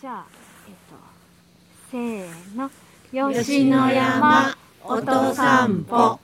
じゃあえっとせーの。吉野山おとさんぽ。